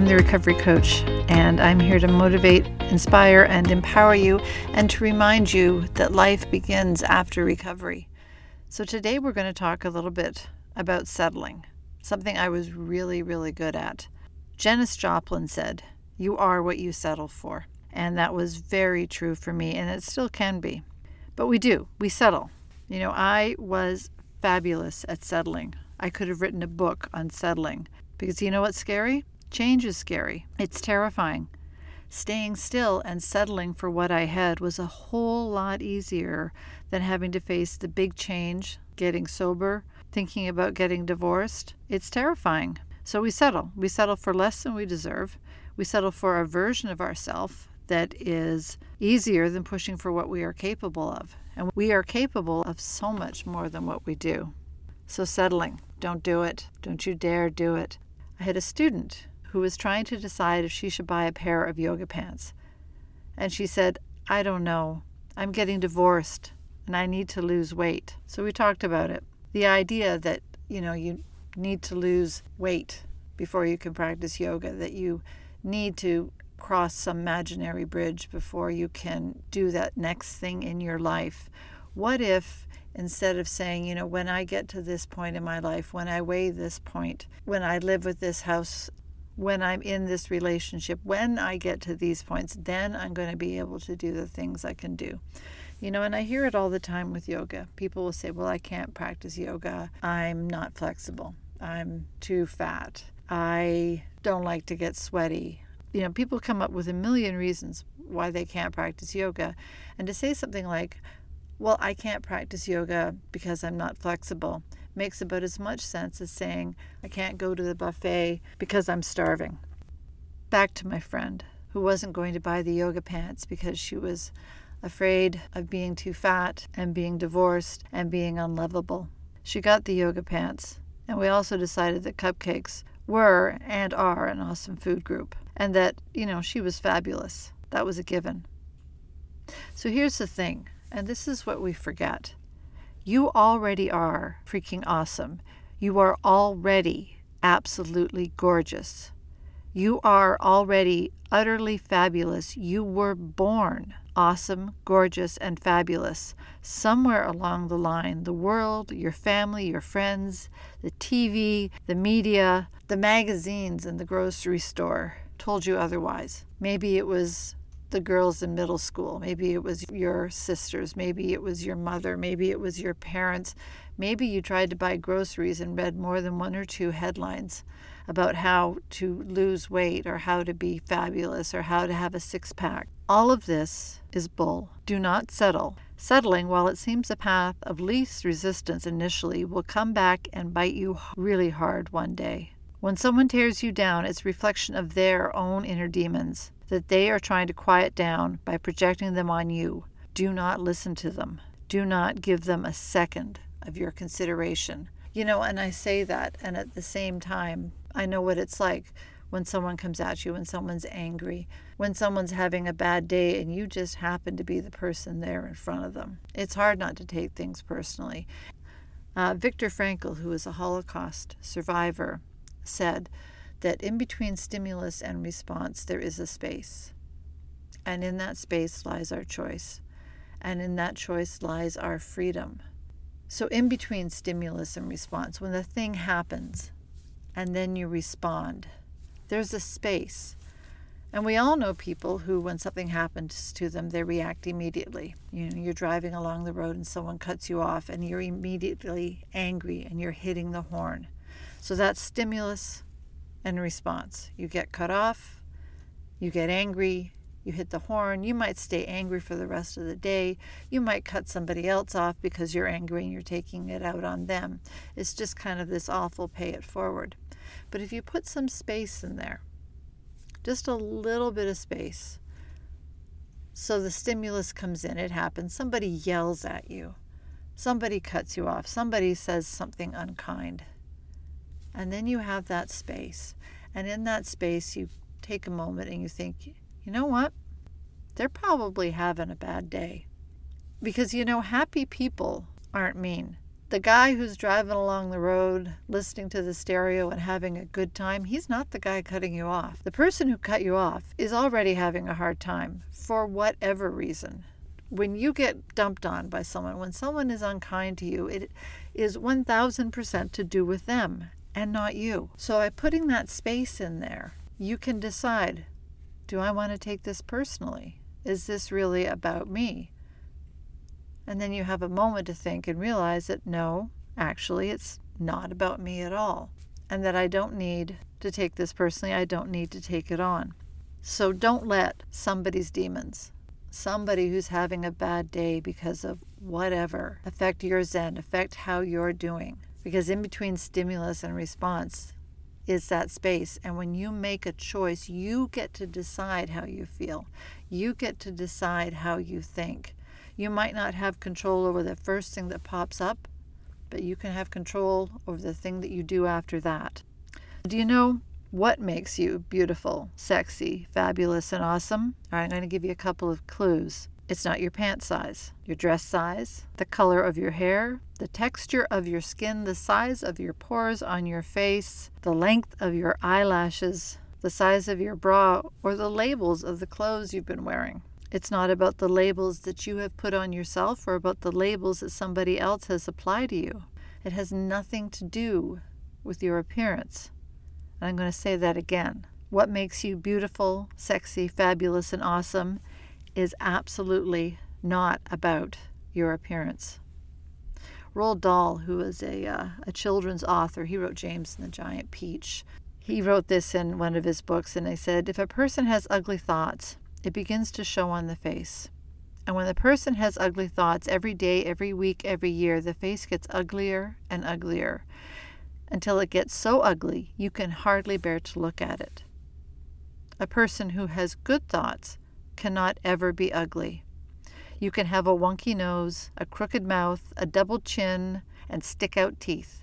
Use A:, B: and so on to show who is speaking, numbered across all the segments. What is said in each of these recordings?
A: I'm the recovery coach, and I'm here to motivate, inspire, and empower you, and to remind you that life begins after recovery. So, today we're going to talk a little bit about settling, something I was really, really good at. Janis Joplin said, You are what you settle for. And that was very true for me, and it still can be. But we do, we settle. You know, I was fabulous at settling. I could have written a book on settling. Because you know what's scary? Change is scary. It's terrifying. Staying still and settling for what I had was a whole lot easier than having to face the big change, getting sober, thinking about getting divorced. It's terrifying. So we settle. We settle for less than we deserve. We settle for a version of ourselves that is easier than pushing for what we are capable of. And we are capable of so much more than what we do. So, settling, don't do it. Don't you dare do it. I had a student who was trying to decide if she should buy a pair of yoga pants. And she said, I don't know. I'm getting divorced and I need to lose weight. So we talked about it. The idea that, you know, you need to lose weight before you can practice yoga, that you need to cross some imaginary bridge before you can do that next thing in your life. What if instead of saying, you know, when I get to this point in my life, when I weigh this point, when I live with this house, when I'm in this relationship, when I get to these points, then I'm going to be able to do the things I can do. You know, and I hear it all the time with yoga. People will say, well, I can't practice yoga. I'm not flexible. I'm too fat. I don't like to get sweaty. You know, people come up with a million reasons why they can't practice yoga. And to say something like, well, I can't practice yoga because I'm not flexible makes about as much sense as saying I can't go to the buffet because I'm starving. Back to my friend who wasn't going to buy the yoga pants because she was afraid of being too fat and being divorced and being unlovable. She got the yoga pants, and we also decided that cupcakes were and are an awesome food group, and that, you know, she was fabulous. That was a given. So here's the thing and this is what we forget you already are freaking awesome. You are already absolutely gorgeous. You are already utterly fabulous. You were born awesome, gorgeous, and fabulous. Somewhere along the line, the world, your family, your friends, the TV, the media, the magazines, and the grocery store told you otherwise. Maybe it was the girls in middle school. Maybe it was your sisters. Maybe it was your mother. Maybe it was your parents. Maybe you tried to buy groceries and read more than one or two headlines about how to lose weight or how to be fabulous or how to have a six pack. All of this is bull. Do not settle. Settling, while it seems a path of least resistance initially, will come back and bite you really hard one day. When someone tears you down, it's reflection of their own inner demons that they are trying to quiet down by projecting them on you. Do not listen to them. Do not give them a second of your consideration. You know, and I say that, and at the same time, I know what it's like when someone comes at you, when someone's angry, when someone's having a bad day, and you just happen to be the person there in front of them. It's hard not to take things personally. Uh, Viktor Frankl, who is a Holocaust survivor, said, that in between stimulus and response, there is a space. And in that space lies our choice. And in that choice lies our freedom. So, in between stimulus and response, when the thing happens and then you respond, there's a space. And we all know people who, when something happens to them, they react immediately. You know, you're driving along the road and someone cuts you off, and you're immediately angry and you're hitting the horn. So that's stimulus and response. You get cut off, you get angry, you hit the horn, you might stay angry for the rest of the day. You might cut somebody else off because you're angry and you're taking it out on them. It's just kind of this awful pay it forward. But if you put some space in there, just a little bit of space, so the stimulus comes in, it happens, somebody yells at you, somebody cuts you off, somebody says something unkind. And then you have that space. And in that space, you take a moment and you think, you know what? They're probably having a bad day. Because, you know, happy people aren't mean. The guy who's driving along the road, listening to the stereo and having a good time, he's not the guy cutting you off. The person who cut you off is already having a hard time for whatever reason. When you get dumped on by someone, when someone is unkind to you, it is 1000% to do with them and not you. So by putting that space in there, you can decide do I want to take this personally? Is this really about me? And then you have a moment to think and realize that no, actually, it's not about me at all. And that I don't need to take this personally. I don't need to take it on. So don't let somebody's demons, somebody who's having a bad day because of whatever, affect your Zen, affect how you're doing. Because in between stimulus and response is that space. And when you make a choice, you get to decide how you feel. You get to decide how you think. You might not have control over the first thing that pops up, but you can have control over the thing that you do after that. Do you know what makes you beautiful, sexy, fabulous, and awesome? All right, I'm going to give you a couple of clues. It's not your pant size, your dress size, the color of your hair, the texture of your skin, the size of your pores on your face, the length of your eyelashes, the size of your bra, or the labels of the clothes you've been wearing. It's not about the labels that you have put on yourself or about the labels that somebody else has applied to you. It has nothing to do with your appearance. And I'm going to say that again. What makes you beautiful, sexy, fabulous, and awesome is absolutely not about your appearance. Roald Dahl, who is a, uh, a children's author, he wrote James and the Giant Peach. He wrote this in one of his books, and he said, If a person has ugly thoughts, it begins to show on the face. And when the person has ugly thoughts every day, every week, every year, the face gets uglier and uglier until it gets so ugly you can hardly bear to look at it. A person who has good thoughts cannot ever be ugly. You can have a wonky nose, a crooked mouth, a double chin, and stick out teeth.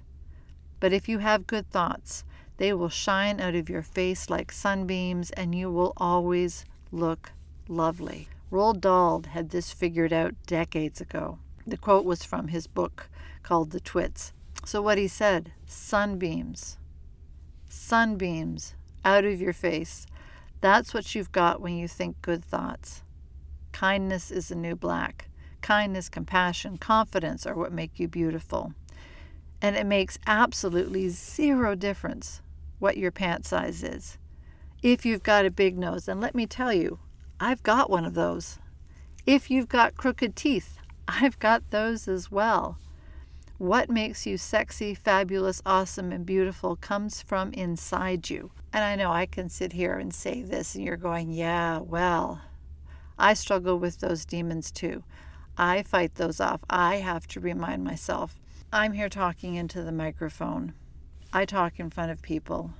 A: But if you have good thoughts, they will shine out of your face like sunbeams, and you will always look lovely. Roald Dahl had this figured out decades ago. The quote was from his book called The Twits. So, what he said sunbeams, sunbeams out of your face. That's what you've got when you think good thoughts. Kindness is the new black. Kindness, compassion, confidence are what make you beautiful. And it makes absolutely zero difference what your pant size is if you've got a big nose. And let me tell you, I've got one of those. If you've got crooked teeth, I've got those as well. What makes you sexy, fabulous, awesome, and beautiful comes from inside you. And I know I can sit here and say this, and you're going, yeah, well, I struggle with those demons too. I fight those off. I have to remind myself I'm here talking into the microphone. I talk in front of people.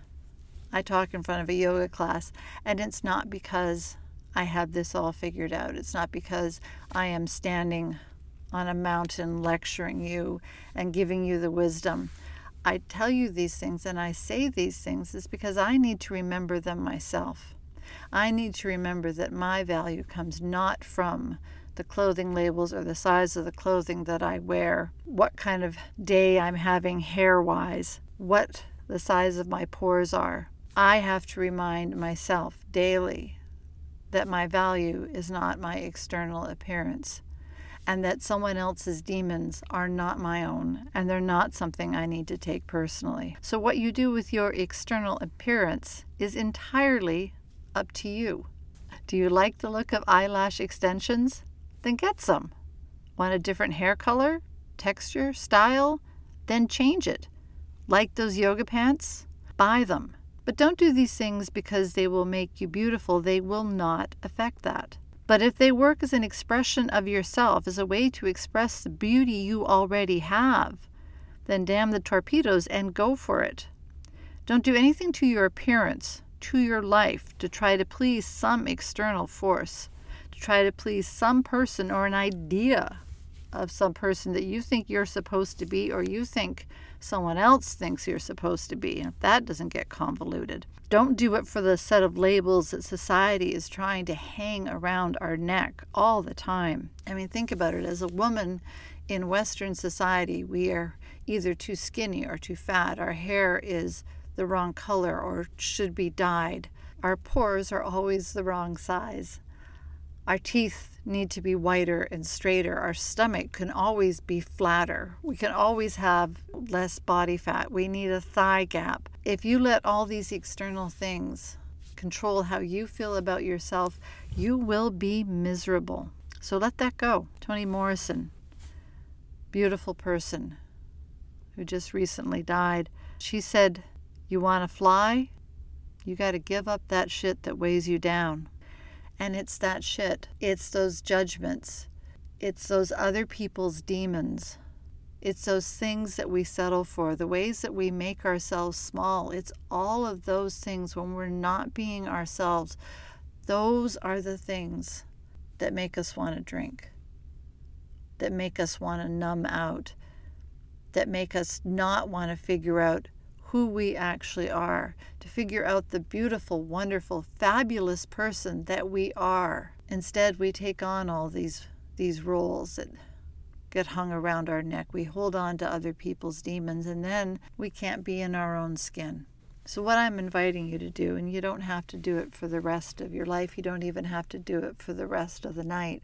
A: I talk in front of a yoga class, and it's not because I have this all figured out. It's not because I am standing on a mountain lecturing you and giving you the wisdom. I tell you these things and I say these things is because I need to remember them myself. I need to remember that my value comes not from the clothing labels or the size of the clothing that I wear, what kind of day I'm having hair wise, what the size of my pores are. I have to remind myself daily that my value is not my external appearance and that someone else's demons are not my own and they're not something I need to take personally. So, what you do with your external appearance is entirely up to you. Do you like the look of eyelash extensions? Then get some. Want a different hair color, texture, style? Then change it. Like those yoga pants? Buy them. But don't do these things because they will make you beautiful. They will not affect that. But if they work as an expression of yourself, as a way to express the beauty you already have, then damn the torpedoes and go for it. Don't do anything to your appearance, to your life, to try to please some external force, to try to please some person or an idea of some person that you think you're supposed to be or you think someone else thinks you're supposed to be. And if that doesn't get convoluted, don't do it for the set of labels that society is trying to hang around our neck all the time. I mean, think about it. As a woman in Western society, we are either too skinny or too fat. Our hair is the wrong color or should be dyed. Our pores are always the wrong size. Our teeth need to be whiter and straighter. Our stomach can always be flatter. We can always have less body fat. We need a thigh gap. If you let all these external things control how you feel about yourself, you will be miserable. So let that go. Toni Morrison, beautiful person who just recently died, she said, You want to fly? You got to give up that shit that weighs you down. And it's that shit. It's those judgments. It's those other people's demons. It's those things that we settle for, the ways that we make ourselves small. It's all of those things when we're not being ourselves. Those are the things that make us want to drink, that make us want to numb out, that make us not want to figure out who we actually are, to figure out the beautiful, wonderful, fabulous person that we are. Instead, we take on all these these roles that get hung around our neck. We hold on to other people's demons and then we can't be in our own skin. So, what I'm inviting you to do, and you don't have to do it for the rest of your life, you don't even have to do it for the rest of the night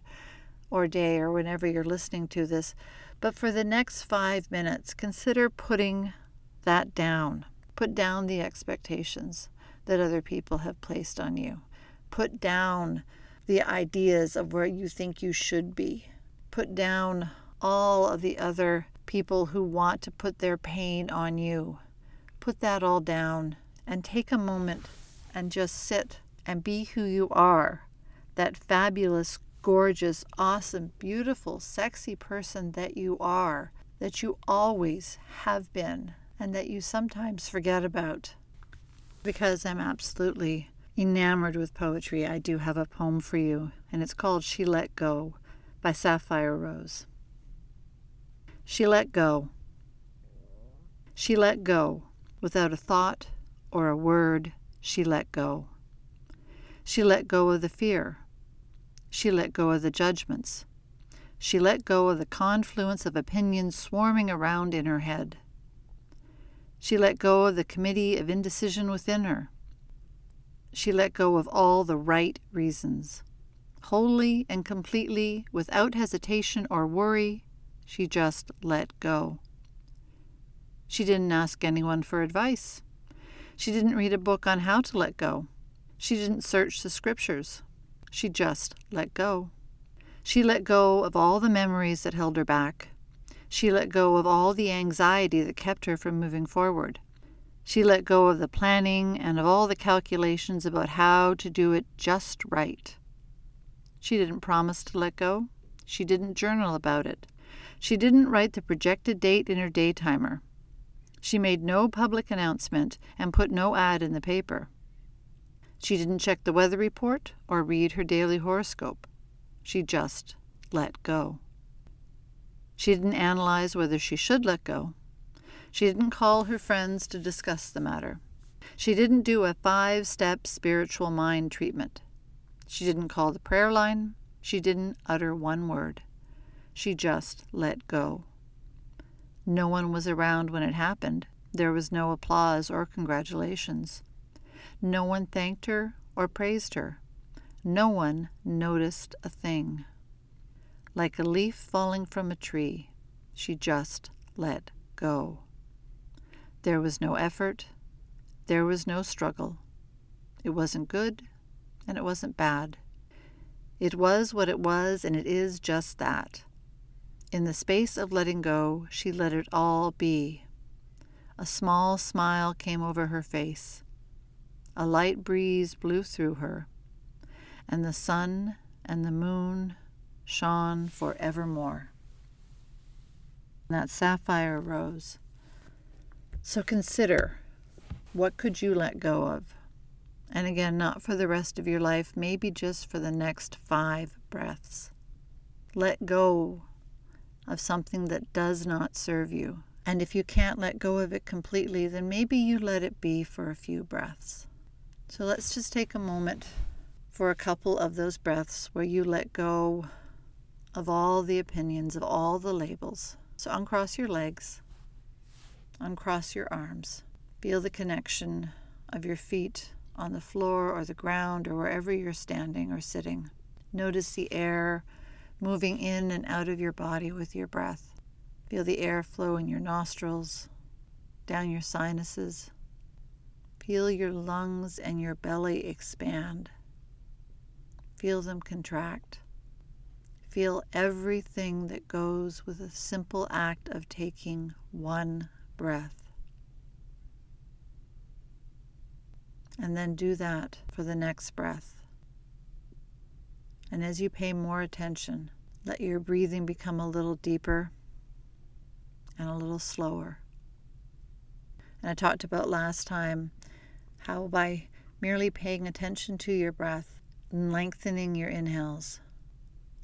A: or day or whenever you're listening to this, but for the next five minutes, consider putting that down. Put down the expectations that other people have placed on you. Put down the ideas of where you think you should be. Put down all of the other people who want to put their pain on you. Put that all down and take a moment and just sit and be who you are that fabulous, gorgeous, awesome, beautiful, sexy person that you are, that you always have been and that you sometimes forget about. Because I'm absolutely enamored with poetry, I do have a poem for you, and it's called She Let Go by Safire Rose. She let go. She let go. Without a thought or a word, she let go. She let go of the fear. She let go of the judgments. She let go of the confluence of opinions swarming around in her head. She let go of the committee of indecision within her. She let go of all the right reasons. Wholly and completely, without hesitation or worry, she just let go. She didn't ask anyone for advice. She didn't read a book on how to let go. She didn't search the scriptures. She just let go. She let go of all the memories that held her back. She let go of all the anxiety that kept her from moving forward. She let go of the planning and of all the calculations about how to do it just right. She didn't promise to let go. She didn't journal about it. She didn't write the projected date in her daytimer. She made no public announcement and put no ad in the paper. She didn't check the weather report or read her daily horoscope. She just let go. She didn't analyze whether she should let go. She didn't call her friends to discuss the matter. She didn't do a five step spiritual mind treatment. She didn't call the prayer line. She didn't utter one word. She just let go. No one was around when it happened. There was no applause or congratulations. No one thanked her or praised her. No one noticed a thing. Like a leaf falling from a tree, she just let go. There was no effort. There was no struggle. It wasn't good, and it wasn't bad. It was what it was, and it is just that. In the space of letting go, she let it all be. A small smile came over her face. A light breeze blew through her, and the sun and the moon shone for evermore. That Safire Rose. So consider what could you let go of? And again, not for the rest of your life, maybe just for the next five breaths. Let go of something that does not serve you. And if you can't let go of it completely, then maybe you let it be for a few breaths. So let's just take a moment for a couple of those breaths where you let go of all the opinions, of all the labels. So uncross your legs, uncross your arms. Feel the connection of your feet on the floor or the ground or wherever you're standing or sitting. Notice the air moving in and out of your body with your breath. Feel the air flow in your nostrils, down your sinuses. Feel your lungs and your belly expand. Feel them contract. Feel everything that goes with a simple act of taking one breath. And then do that for the next breath. And as you pay more attention, let your breathing become a little deeper and a little slower. And I talked about last time how by merely paying attention to your breath, and lengthening your inhales,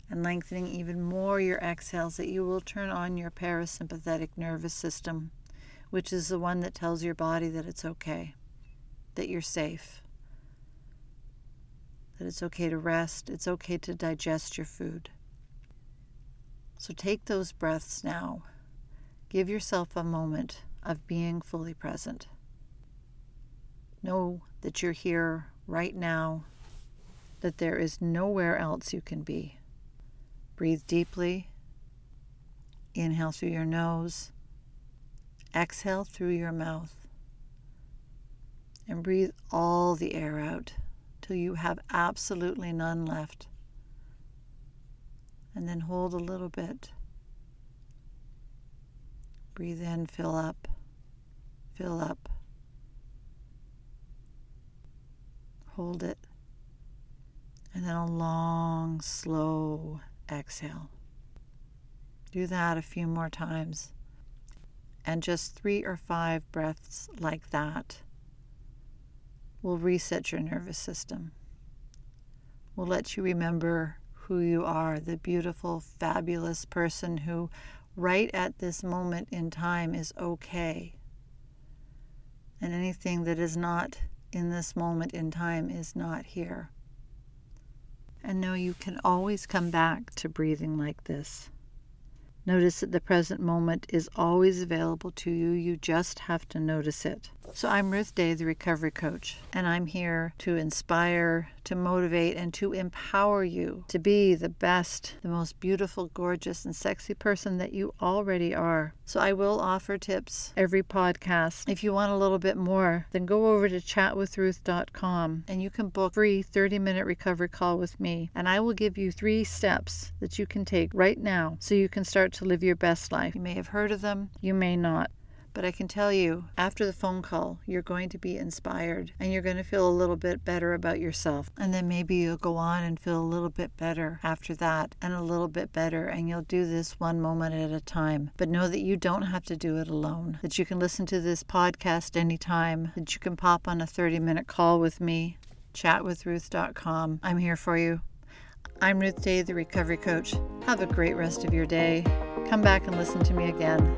A: and lengthening even more your exhales, that you will turn on your parasympathetic nervous system, which is the one that tells your body that it's okay, that you're safe, that it's okay to rest, it's okay to digest your food. So take those breaths now. Give yourself a moment of being fully present. Know that you're here right now, that there is nowhere else you can be. Breathe deeply. Inhale through your nose. Exhale through your mouth. And breathe all the air out till you have absolutely none left. And then hold a little bit. Breathe in, fill up, fill up. Hold it. And then a long, slow exhale. Do that a few more times. And just three or five breaths like that will reset your nervous system, will let you remember who you are, the beautiful, fabulous person who, right at this moment in time, is okay. And anything that is not in this moment in time is not here. And know you can always come back to breathing like this. Notice that the present moment is always available to you. You just have to notice it. So, I'm Ruth Day, the recovery coach, and I'm here to inspire, to motivate, and to empower you to be the best, the most beautiful, gorgeous, and sexy person that you already are. So, I will offer tips every podcast. If you want a little bit more, then go over to chatwithruth.com and you can book a free 30 minute recovery call with me, and I will give you three steps that you can take right now so you can start to live your best life. You may have heard of them, you may not. But I can tell you, after the phone call, you're going to be inspired and you're going to feel a little bit better about yourself. And then maybe you'll go on and feel a little bit better after that and a little bit better. And you'll do this one moment at a time. But know that you don't have to do it alone, that you can listen to this podcast anytime, that you can pop on a 30 minute call with me, chatwithruth.com. I'm here for you. I'm Ruth Day, the recovery coach. Have a great rest of your day. Come back and listen to me again.